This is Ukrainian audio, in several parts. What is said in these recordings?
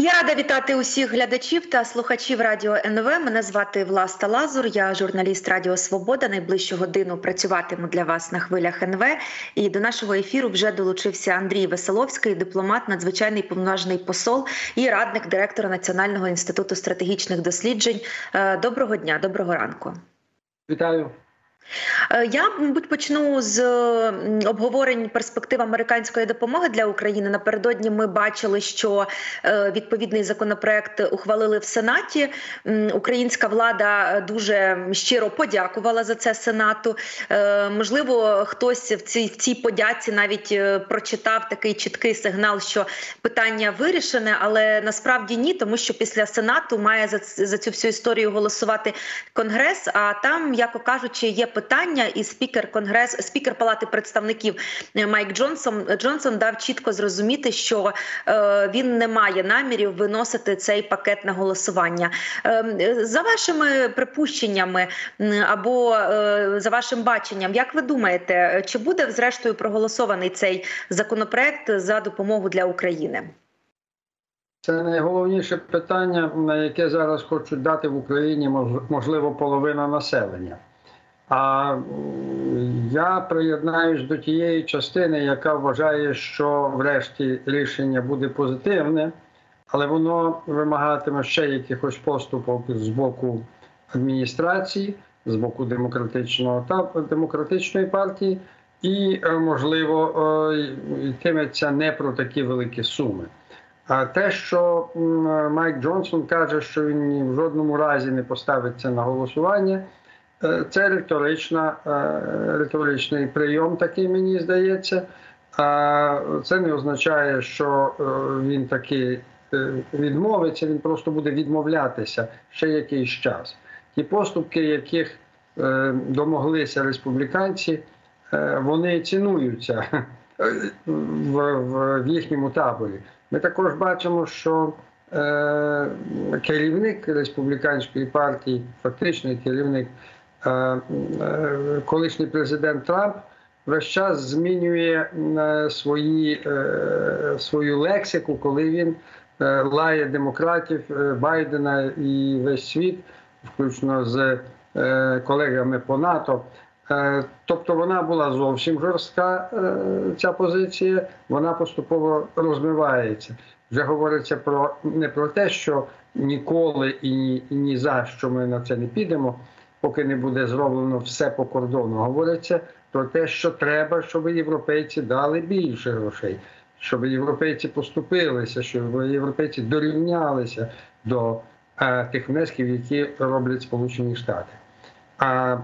Я рада вітати усіх глядачів та слухачів радіо НВ. Мене звати Власта Лазур. Я журналіст Радіо Свобода. Найближчу годину працюватиму для вас на хвилях НВ. І до нашого ефіру вже долучився Андрій Веселовський, дипломат, надзвичайний повноважний посол і радник директора Національного інституту стратегічних досліджень. Е, доброго дня, доброго ранку. Вітаю. Е, я, мабуть, почну з обговорень перспектив американської допомоги для України. Напередодні ми бачили, що е, відповідний законопроект ухвалили в Сенаті. Українська влада дуже щиро подякувала за це Сенату. Е, можливо, хтось в цій в цій подяці навіть прочитав такий чіткий сигнал, що питання вирішене, але насправді ні, тому що після Сенату має за, за цю всю історію голосувати Конгрес. А там, яко кажучи, є питання, і спікер конгрес, спікер Палати представників е, Майк Джонсон Джонсон дав чітко зрозуміти, що е, він не має намірів виносити цей пакет на голосування. Е, за вашими припущеннями або за вашим баченням, як ви думаєте, чи буде зрештою проголосований цей законопроект за допомогу для України? Це найголовніше питання, на яке зараз хочуть дати в Україні можливо половина населення. А я приєднаюсь до тієї частини, яка вважає, що врешті рішення буде позитивне, але воно вимагатиме ще якихось поступок з боку адміністрації, з боку демократичного та демократичної партії, і е, можливо е, йтиметься не про такі великі суми. А те, що Майк Джонсон каже, що він в жодному разі не поставиться на голосування. Е, це риторична, е, риторичний прийом, такий мені здається. Це не означає, що е, він таки відмовиться, він просто буде відмовлятися ще якийсь час. Ті поступки, яких домоглися республіканці, вони цінуються в, їхньому таборі. Ми також бачимо, що керівник республіканської партії, фактичний керівник. Е, е, колишній президент Трамп весь час змінює е, свої, свою лексику, коли він лає демократів Байдена і весь світ, включно з колегами по НАТО. Тобто вона була зовсім жорстка, ця позиція, вона поступово розмивається. Вже говориться про не про те, що ніколи і ні, і ні за що ми на це не підемо поки не буде зроблено все по кордону. Говориться про те, що треба, щоб європейці дали більше грошей, щоб європейці поступилися, щоб європейці дорівнялися до е, тих внесків, які роблять Сполучені Штати. А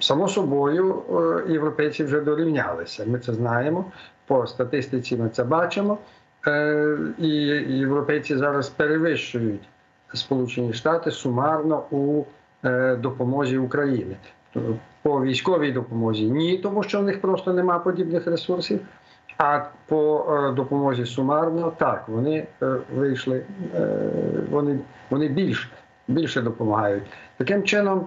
само собою е, європейці вже дорівнялися. Ми це знаємо. По статистиці ми це бачимо. Е, і європейці зараз перевищують Сполучені Штати сумарно у допомозі України. По військовій допомозі ні, тому що в них просто немає подібних ресурсів. А по е, допомозі сумарно так вони е, вийшли, вони вони більш, більше допомагають. Таким чином,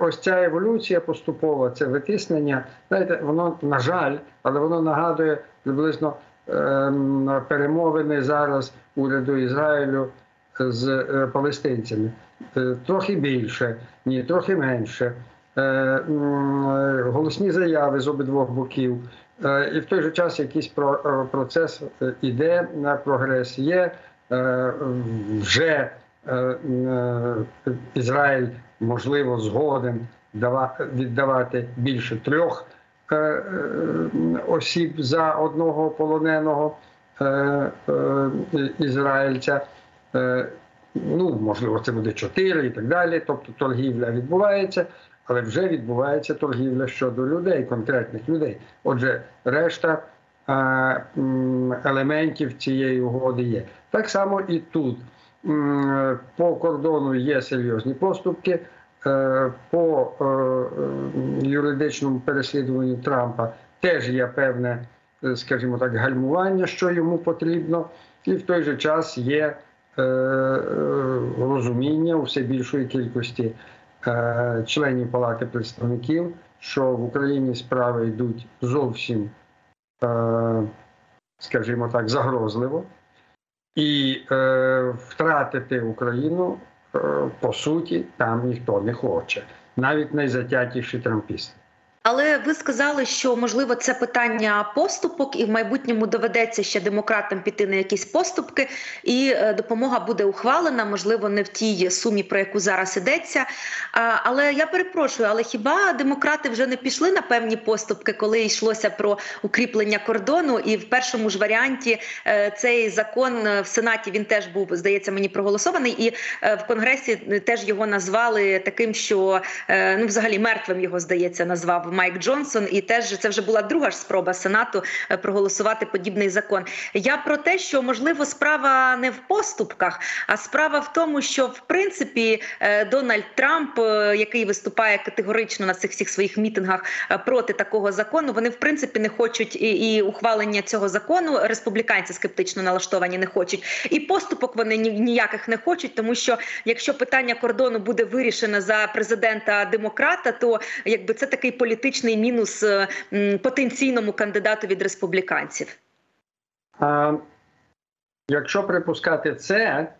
ось ця еволюція поступова, це витиснення. Знаєте, воно на жаль, але воно нагадує приблизно перемовини зараз уряду Ізраїлю з палестинцями. Е, трохи більше, ні, трохи менше. Е, е, голосні заяви з обидвох боків, і в той же час якийсь процес іде на прогрес є. Вже Ізраїль можливо згоден віддавати більше трьох осіб за одного полоненого ізраїльця ну можливо, це буде 4 і так далі. Тобто торгівля відбувається, але вже відбувається торгівля щодо людей, конкретних людей. Отже, решта елементів цієї угоди є. Так само і тут по кордону є серйозні поступки. Е, по е, юридичному переслідуванню Трампа теж є певне, е, скажімо так, гальмування, що йому потрібно, і в той же час є Е, розуміння у все більшої кількості е, членів Палати представників, що в Україні справи йдуть зовсім, е, скажімо так, загрозливо. І е, втратити Україну е, по суті там ніхто не хоче, навіть найзатятіші трампісти. Але ви сказали, що можливо це питання поступок, і в майбутньому доведеться ще демократам піти на якісь поступки, і е, допомога буде ухвалена, можливо, не в тій сумі, про яку зараз йдеться. Але я перепрошую, але хіба демократи вже не пішли на певні поступки, коли йшлося про укріплення кордону? І в першому ж варіанті е, цей закон е, в сенаті він теж був здається мені проголосований, і в конгресі теж його назвали таким, що ну взагалі мертвим його здається назвав. Майк Джонсон, і теж це вже була друга ж спроба Сенату е, проголосувати подібний закон. Я про те, що можливо справа не в поступках, а справа в тому, що в принципі е, Дональд Трамп, е, який виступає категорично на цих всіх своїх мітингах проти такого закону, вони в принципі не хочуть і, і ухвалення цього закону. Республіканці скептично налаштовані не хочуть, і поступок вони ніяких не хочуть, тому що якщо питання кордону буде вирішено за президента демократа, то якби це такий політичний політичний мінус е, потенційному кандидату від республіканців? А, Якщо припускати це,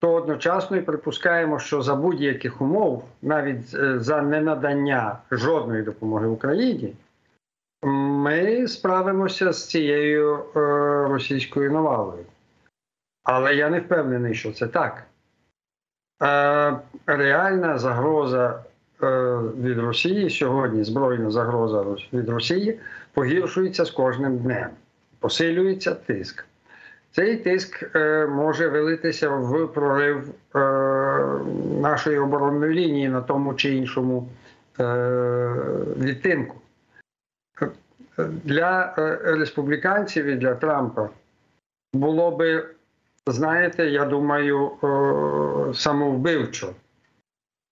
то одночасно і припускаємо, що за будь-яких умов, навіть е, за ненадання жодної допомоги Україні, ми справимося з цією е, російською навалою. Але я не впевнений, що це так. Е, реальна загроза Е, від Росії сьогодні збройна загроза від Росії погіршується з кожним днем, посилюється тиск. Цей тиск е, може вилитися в прорив е, нашої оборонної лінії на тому чи іншому відтинку. Для республіканців і для Трампа було би, знаєте, я думаю, самовбивчо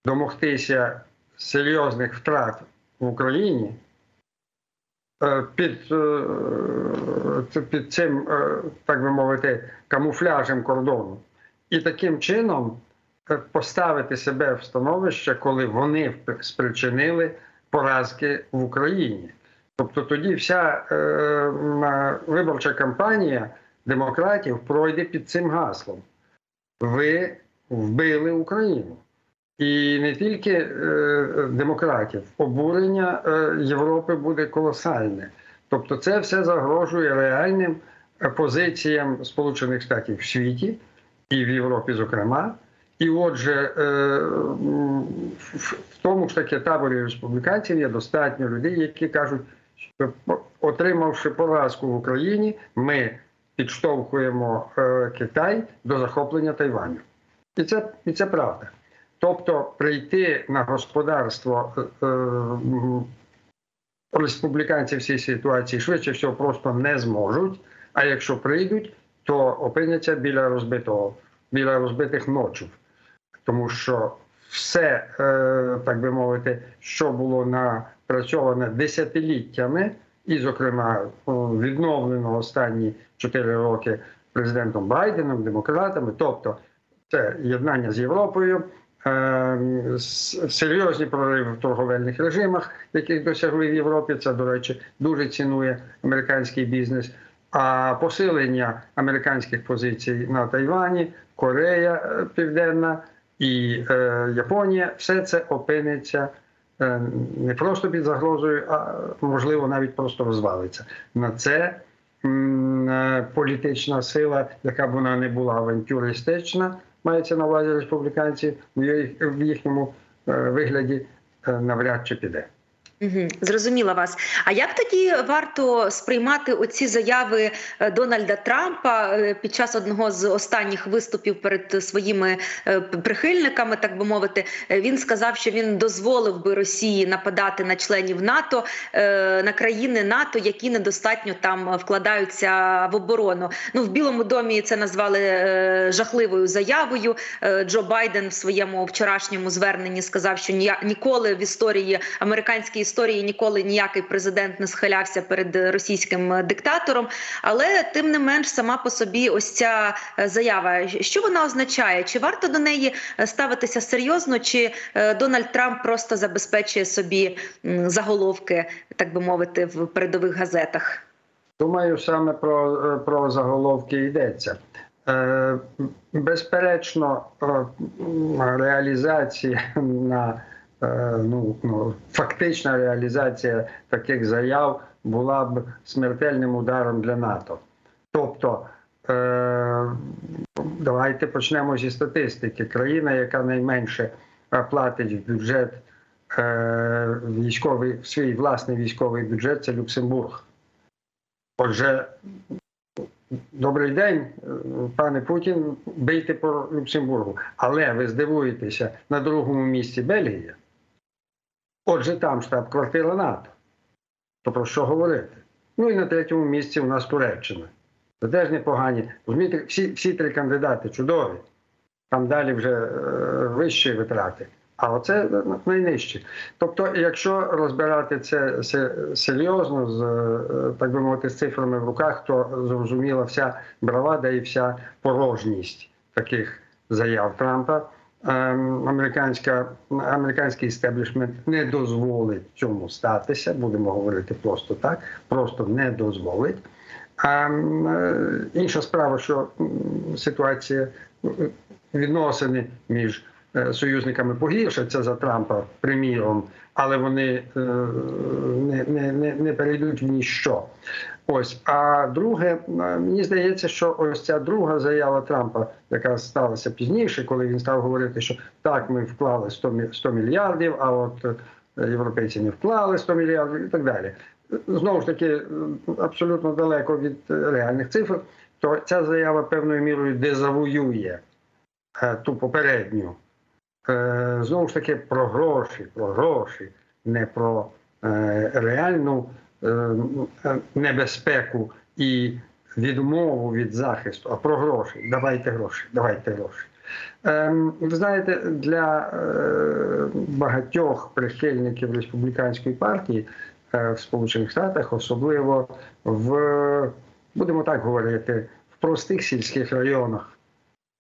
домогтися серйозних втрат в Україні е, під е, під цим, е, так би мовити, камуфляжем кордону. І таким чином поставити себе в становище, коли вони спричинили поразки в Україні. Тобто тоді вся виборча кампанія демократів пройде під цим гаслом. Ви вбили Україну. І не тільки е, демократів, обурення е, Європи буде колосальне. Тобто, це все загрожує реальним е, позиціям Сполучених Штатів в світі і в Європі, зокрема. І отже, в тому ж таки таборі республіканців є достатньо людей, які кажуть, що отримавши поразку в Україні, ми підштовхуємо Китай до захоплення Тайваню. І це, І це правда. Тобто прийти на господарство е, е, республіканці в цій ситуації швидше всього просто не зможуть. А якщо прийдуть, то опиняться біля розбитого, біля розбитих ночів. Тому що все, е, так би мовити, що було напрацьоване десятиліттями, і, зокрема, відновлено останні 4 роки президентом Байденом, демократами, тобто це єднання з Європою. Ем, серйозні прориви в торговельних режимах, яких досягли в Європі. Це, до речі, дуже цінує американський бізнес. А посилення американських позицій на Тайвані, Корея е, Південна і е, Японія все це опиниться е, не просто під загрозою, а можливо навіть просто розвалиться. На це м, е, політична сила, яка б вона не була авантюристична, мається на увазі республіканці в їхньому е, вигляді е, навряд чи піде. Угу, Зрозуміла вас. А як тоді варто сприймати оці заяви е, Дональда Трампа е, під час одного з останніх виступів перед своїми е, прихильниками, так би мовити, він сказав, що він дозволив би Росії нападати на членів НАТО на країни НАТО, які недостатньо там вкладаються в оборону. Ну в Білому домі це назвали жахливою заявою. Джо Байден в своєму вчорашньому зверненні сказав, що ніколи в історії американської історії ніколи ніякий президент не схилявся перед російським диктатором. Але тим не менш, сама по собі, ось ця е, заява, що вона означає? Чи варто до неї е, ставитися серйозно? Чи е, Дональд Трамп просто забезпечує собі заголовки, так би мовити, в передових газетах? Думаю, саме про, про заголовки йдеться. Безперечно, реалізація на ну, ну, фактична реалізація таких заяв була б смертельним ударом для НАТО. Тобто, е, давайте почнемо зі статистики. Країна, яка найменше е, платить в бюджет е, військовий, в свій власний військовий бюджет, це Люксембург. Отже, добрий день, е, пане Путін, бийте по Люксембургу. Але ви здивуєтеся, на другому місці Бельгія. Отже, там штаб-квартира НАТО. То про що говорити? Ну і на третьому місці у нас Туреччина. Це теж непогані. Розумієте, всі, всі три кандидати чудові. Там далі вже е, вищі витрати. А оце найнижчі. Тобто, якщо розбирати це серйозно, з е, так би мовити, з цифрами в руках, то зрозуміла вся бравада і вся порожність таких заяв Трампа. Ем, Американська, американський істеблішмент не дозволить цьому статися, будемо говорити просто так, просто не дозволить. А е, інша справа, що ситуація е, відносини між е, союзниками погіршаться за Трампа, приміром, але вони не, не, не, не перейдуть в ніщо. Ось, а друге, мені здається, що ось ця друга заява Трампа, яка сталася пізніше, коли він став говорити, що так, ми вклали 100, мільярдів, а от е, європейці не вклали 100 мільярдів і так далі. Знову ж таки, абсолютно далеко від е, реальних цифр, то ця заява певною мірою дезавуює е, ту попередню. Знову ж таки, про гроші, про гроші, не про реальну небезпеку і відмову від захисту, а про гроші. Давайте гроші, давайте гроші. Ем, Ви знаєте, для е, багатьох прихильників республіканської партії е, в Сполучених Штатах, особливо в, будемо так говорити, в простих сільських районах,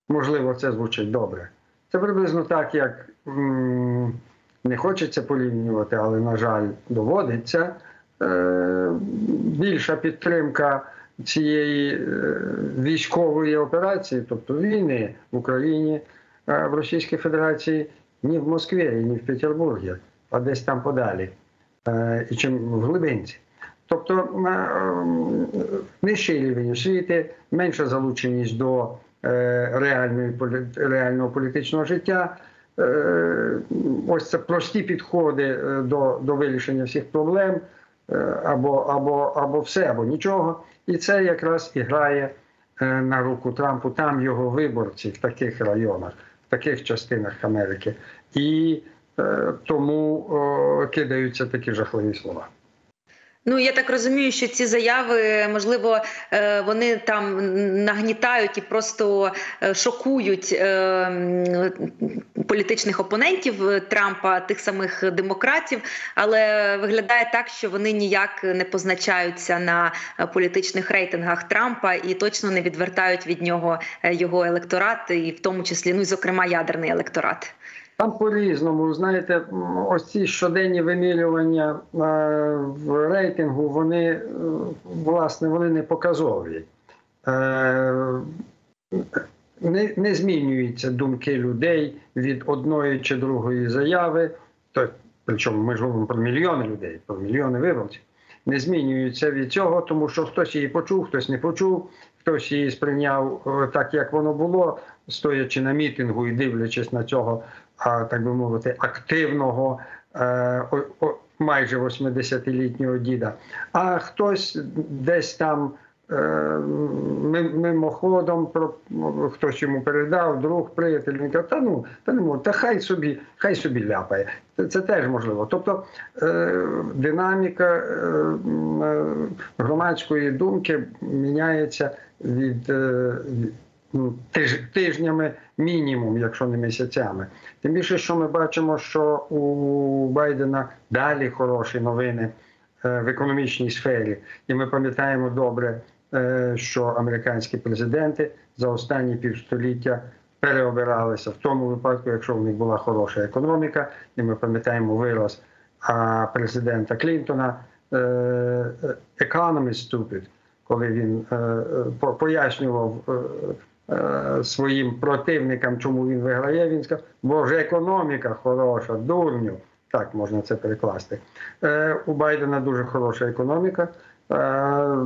можливо, це звучить добре. Це приблизно так, як не хочеться порівнювати, але, на жаль, доводиться. Е, більша підтримка цієї е, військової операції, тобто війни в Україні, е, в Російській Федерації, ні в Москві, ні в Петербургі, а десь там подалі, і чим в глибинці. Тобто нижчий рівень освіти, менша залученість до реального політичного життя. Ось це прості підходи до, до вирішення всіх проблем, або, або, або все, або нічого. І це якраз і грає е, на руку Трампу. Там його виборці в таких районах, в таких частинах Америки. І е, тому кидаються такі жахливі слова. Ну я так розумію, що ці заяви можливо е, вони там нагнітають і просто е, шокують е, політичних опонентів Трампа, тих самих демократів, але виглядає так, що вони ніяк не позначаються на політичних рейтингах Трампа і точно не відвертають від нього його електорат, і в тому числі, ну і зокрема, ядерний електорат. Там по-різному, знаєте, ось ці щоденні вимірювання е, в рейтингу, вони е, власне вони не показові. Е, не, не змінюються думки людей від одної чи другої заяви. То, причому ми ж говоримо про мільйони людей, про мільйони виборців. Не змінюються від цього, тому що хтось її почув, хтось не почув, хтось її сприйняв так, як воно було, стоячи на мітингу і дивлячись на цього так би мовити, активного е, майже 80-літнього діда. А хтось десь там е, мимоходом хтось йому передав, друг, приятель, він каже, та ну, та не можу, та хай собі, хай собі ляпає. Це, теж можливо. Тобто е, динаміка громадської думки міняється від. Е, ну, тиж, тижнями мінімум, якщо не місяцями. Тим більше, що ми бачимо, що у Байдена далі хороші новини е, в економічній сфері. І ми пам'ятаємо добре, е, що американські президенти за останні півстоліття переобиралися в тому випадку, якщо в них була хороша економіка, і ми пам'ятаємо вираз президента Клінтона е, «economy stupid», коли він е, е, пояснював е, е, своїм противникам, чому він виграє, він сказав, бо вже економіка хороша, дурню. Так можна це перекласти. Е, у Байдена дуже хороша економіка. Е,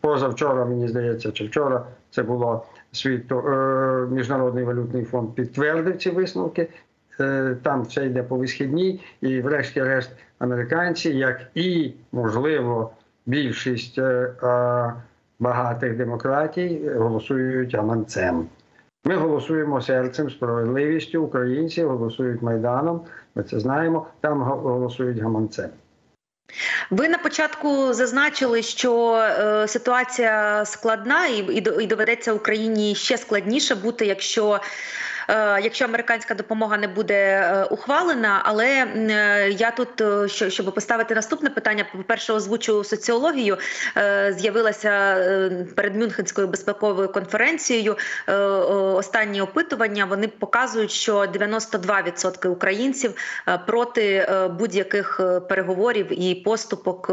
позавчора, мені здається, чи вчора це було світо, е, Міжнародний валютний фонд підтвердив ці висновки. Е, Там все йде по висхідній, і, врешті-решт, американці, як і можливо більшість е, багатих демократій, голосують гаманцем. Ми голосуємо серцем, справедливістю. Українці голосують майданом. Ми це знаємо. Там го- голосують гаманцем. Ви на початку зазначили, що е, ситуація складна, і, і доведеться Україні ще складніше бути, якщо. Е, Якщо американська допомога не буде е, ухвалена, але е, я тут що- щоб поставити наступне питання, по перше, озвучу соціологію. З'явилася перед Мюнхенською безпековою конференцією останні опитування. Вони показують, що 92% українців проти будь-яких переговорів і поступок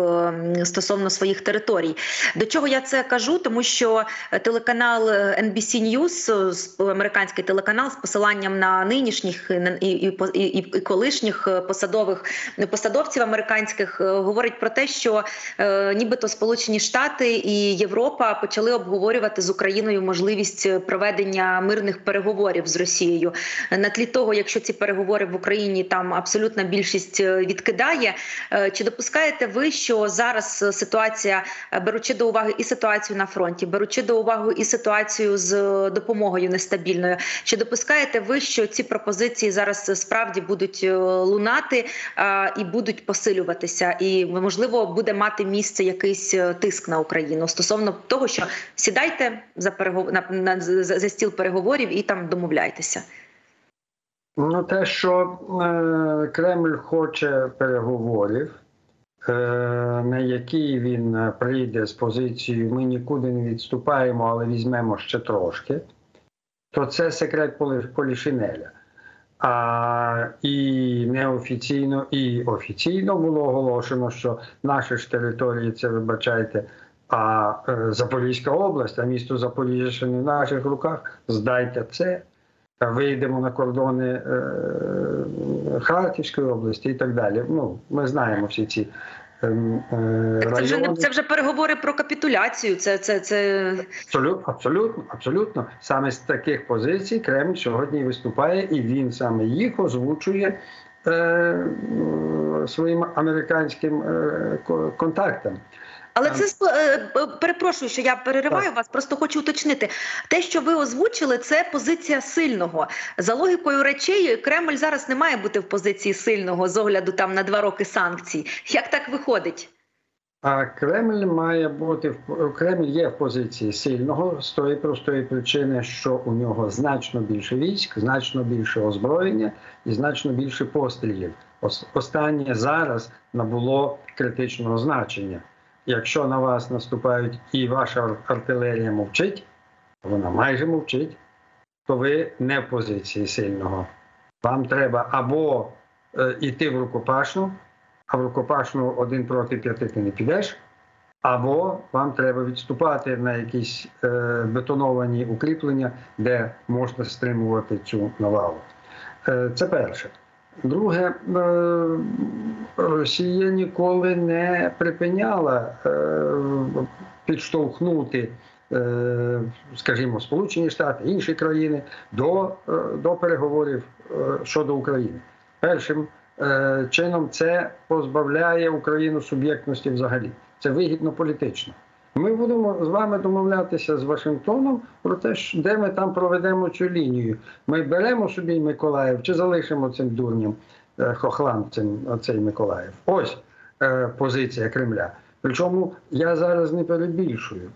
стосовно своїх територій. До чого я це кажу? Тому що телеканал NBC News, американський телеканал, посиланням на нинішніх і, і, і, і, колишніх е, посадових посадовців американських, е, говорить про те, що е, нібито Сполучені Штати і Європа почали обговорювати з Україною можливість е, проведення мирних переговорів з Росією на тлі того, якщо ці переговори в Україні там абсолютна більшість е, відкидає. е, Чи допускаєте ви, що зараз е, ситуація, е, беручи до уваги і ситуацію на фронті, беручи до уваги і ситуацію з е, допомогою нестабільною, чи допускаєте ви, що ці пропозиції зараз справді будуть е, лунати е, і будуть посилюватися, і можливо буде мати місце якийсь е, тиск на Україну стосовно того, що сідайте за перегов... на, на за, за стіл переговорів і там домовляйтеся. Ну, те, що е, Кремль хоче переговорів, е, на які він прийде з позицією ми нікуди не відступаємо, але візьмемо ще трошки, то це секрет Полі- Полішинеля. А, і неофіційно, і офіційно було оголошено, що наші ж території це вибачайте. А е, Запорізька область, а місто Запоріжжя ще не в наших руках. Здайте це, вийдемо на кордони е, Харківської області і так далі. Ну, ми знаємо всі ці ем, е, це вже не це вже переговори про капітуляцію. Це це це Абсолютно, абсолютно, абсолютно. Саме з таких позицій Кремль сьогодні виступає, і він саме їх озвучує е, своїм американським е, контактам. Але це сп- е, перепрошую, що я перериваю Так. вас. Просто хочу уточнити. Те, що ви озвучили, це позиція сильного. За логікою речей, Кремль зараз не має бути в позиції сильного з огляду там на два роки санкцій. Як так виходить? А Кремль має бути в Кремль є в позиції сильного з тої простої причини, що у нього значно більше військ, значно більше озброєння і значно більше пострілів. Ос- Останнє зараз набуло критичного значення. Якщо на вас наступають і ваша артилерія мовчить, вона майже мовчить, то ви не в позиції сильного. Вам треба або е, йти в рукопашну, а в рукопашну один проти п'яти ти не підеш, або вам треба відступати на якісь е, бетоновані укріплення, де можна стримувати цю навалу. Е, це перше. Друге, е, Росія ніколи не припиняла е, підштовхнути, е, скажімо, Сполучені Штати, інші країни до, до переговорів щодо України. Першим чином це позбавляє Україну суб'єктності взагалі. Це вигідно політично. Ми будемо з вами домовлятися з Вашингтоном про те, де ми там проведемо цю лінію. Ми беремо собі Миколаїв чи залишимо цим дурням е, хохлам цим оцей Миколаїв. Ось е, позиція Кремля. Причому я зараз не перебільшую.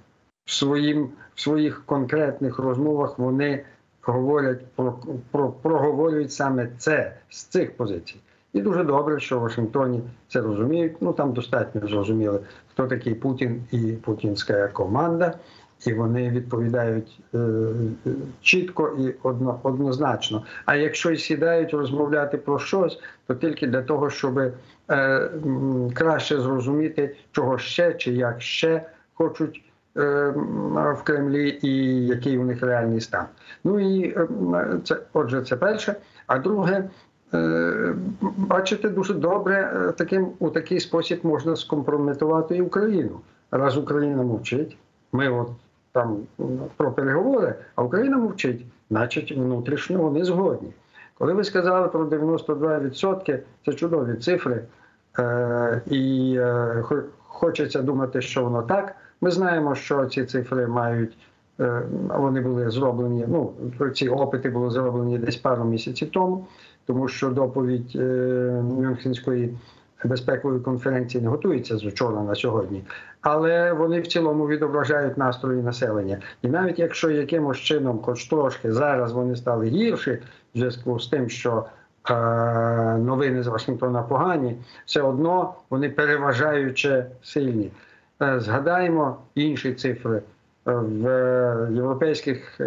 В, своїм, в своїх конкретних розмовах вони говорять про, про проговорюють саме це з цих позицій. І дуже добре, що в Вашингтоні це розуміють. Ну там достатньо зрозуміли, хто такий Путін і путінська команда, і вони відповідають е, е, чітко і одно, однозначно. А якщо й сідають розмовляти про щось, то тільки для того, щоб е, краще зрозуміти, чого ще чи як ще хочуть е, в Кремлі і який у них реальний стан. Ну і це, отже, це перше. А друге, бачите, дуже добре е, таким у такий спосіб можна скомпрометувати і Україну. Раз Україна мовчить, ми от там про переговори, а Україна мовчить, значить внутрішньо вони згодні. Коли ви сказали про 92%, це чудові цифри, е, і е, хочеться думати, що воно так. Ми знаємо, що ці цифри мають. е, Вони були зроблені. Ну ці опити були зроблені десь пару місяців тому, тому що доповідь е, Мюнхенської безпекової конференції не готується з вчора на сьогодні, але вони в цілому відображають настрої населення. І навіть якщо якимось чином, хоч трошки зараз вони стали гірші в зв'язку з тим, що е, новини з Вашингтона погані, все одно вони переважаюче сильні. Е, Згадаємо інші цифри. В європейських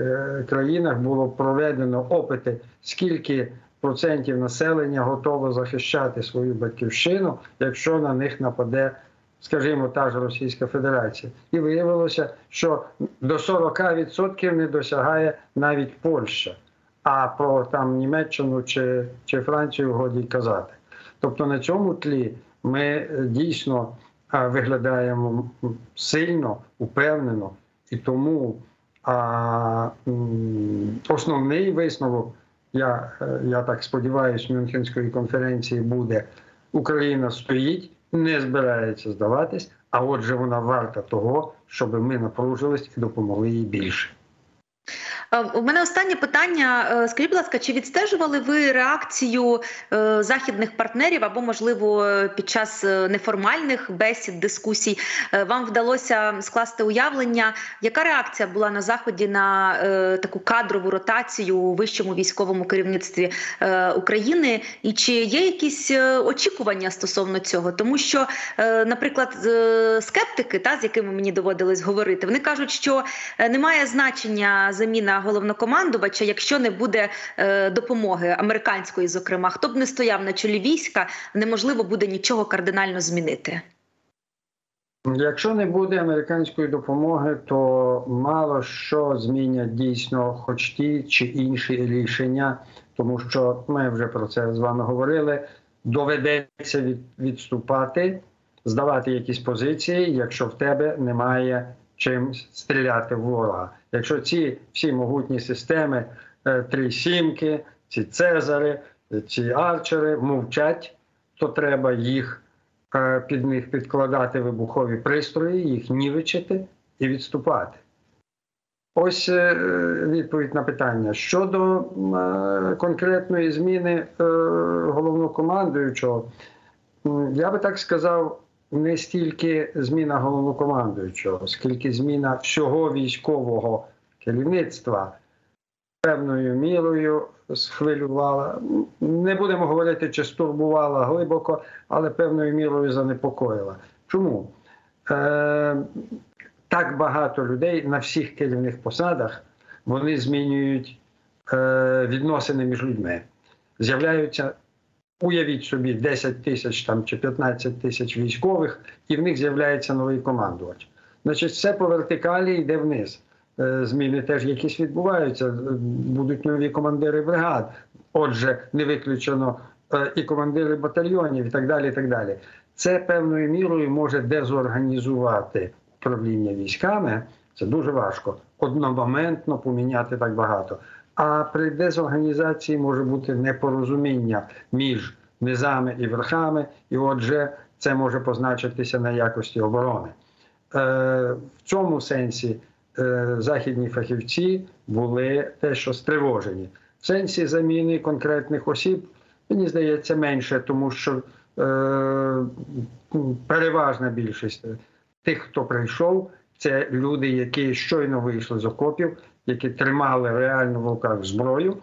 країнах було проведено опити, скільки процентів населення готово захищати свою батьківщину, якщо на них нападе, скажімо, та ж Російська Федерація. І виявилося, що до 40% не досягає навіть Польща, а про там Німеччину чи, чи Францію годі казати. Тобто на цьому тлі ми е, дійсно виглядаємо сильно, упевнено, і тому а, основний висновок, я, е, я так сподіваюся, Мюнхенської конференції буде Україна стоїть, не збирається здаватись, а отже, вона варта того, щоб ми напружились і допомогли їй більше. У мене останнє питання. Е, Скажіть, будь ласка, чи відстежували ви реакцію е, західних партнерів або, можливо, під час е, неформальних бесід, дискусій вам вдалося скласти уявлення, яка реакція була на заході на таку кадрову ротацію у вищому військовому керівництві України? І чи є якісь очікування стосовно цього? Тому що, наприклад, скептики, та з якими мені доводилось говорити, вони кажуть, що немає значення заміна головнокомандувача, якщо не буде е, допомоги американської, зокрема, хто б не стояв на чолі війська, неможливо буде нічого кардинально змінити. Якщо не буде американської допомоги, то мало що змінять дійсно, хоч ті чи інші рішення, тому що ми вже про це з вами говорили. Доведеться від, відступати, здавати якісь позиції, якщо в тебе немає чим стріляти в ворога. Якщо ці всі могутні системи, е, три сімки, ці цезари, ці арчери мовчать, то треба їх е, під них підкладати вибухові пристрої, їх нівечити і відступати. Ось е, відповідь на питання. Щодо конкретної зміни головнокомандуючого, я би так сказав, не стільки зміна головнокомандуючого, скільки зміна всього військового керівництва певною мірою схвилювала. Не будемо говорити, чи стурбувала глибоко, але певною мірою занепокоїла. Чому? Е, так багато людей на всіх керівних посадах вони змінюють е, відносини між людьми. З'являються, уявіть собі, 10 тисяч там, чи 15 тисяч військових, і в них з'являється новий командувач. Значить, все по вертикалі йде вниз. Е, Зміни теж якісь відбуваються. Е, Будуть нові командири бригад. Отже, не виключено е, і командири батальйонів, і так далі. І так далі. Це певною мірою може дезорганізувати управління військами. Це дуже важко одномоментно поміняти так багато. А при дезорганізації може бути непорозуміння між низами і верхами, і отже, це може позначитися на якості оборони. Е, в цьому сенсі е, західні фахівці були те, що стривожені. В сенсі заміни конкретних осіб, мені здається, менше, тому що е, переважна більшість тих, хто прийшов, це люди, які щойно вийшли з окопів, які тримали реально в руках зброю,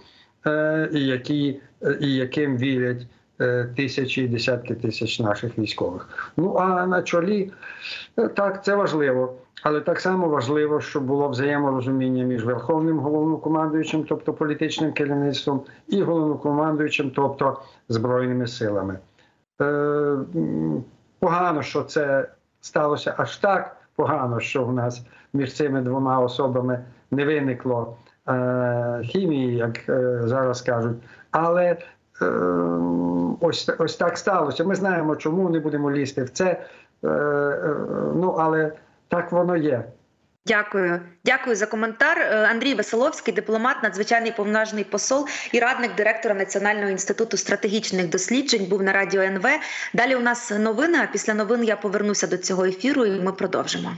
е, і які, е, і яким вірять е, тисячі і десятки тисяч наших військових. Ну а на чолі так це важливо. Але так само важливо, щоб було взаєморозуміння між верховним головнокомандуючим, тобто політичним керівництвом, і головнокомандуючим, тобто збройними силами. Е, Погано, що це сталося аж так, погано, що в нас між цими двома особами не виникло е, хімії, як е, зараз кажуть. Але е, ось, ось так сталося. Ми знаємо, чому не будемо лізти в це. Е, е, ну, але так воно є. Дякую, дякую за коментар. Е, Андрій Веселовський, дипломат, надзвичайний повноважний посол і радник директора Національного інституту стратегічних досліджень, був на радіо НВ. Далі у нас новини. А після новин я повернуся до цього ефіру, і ми продовжимо.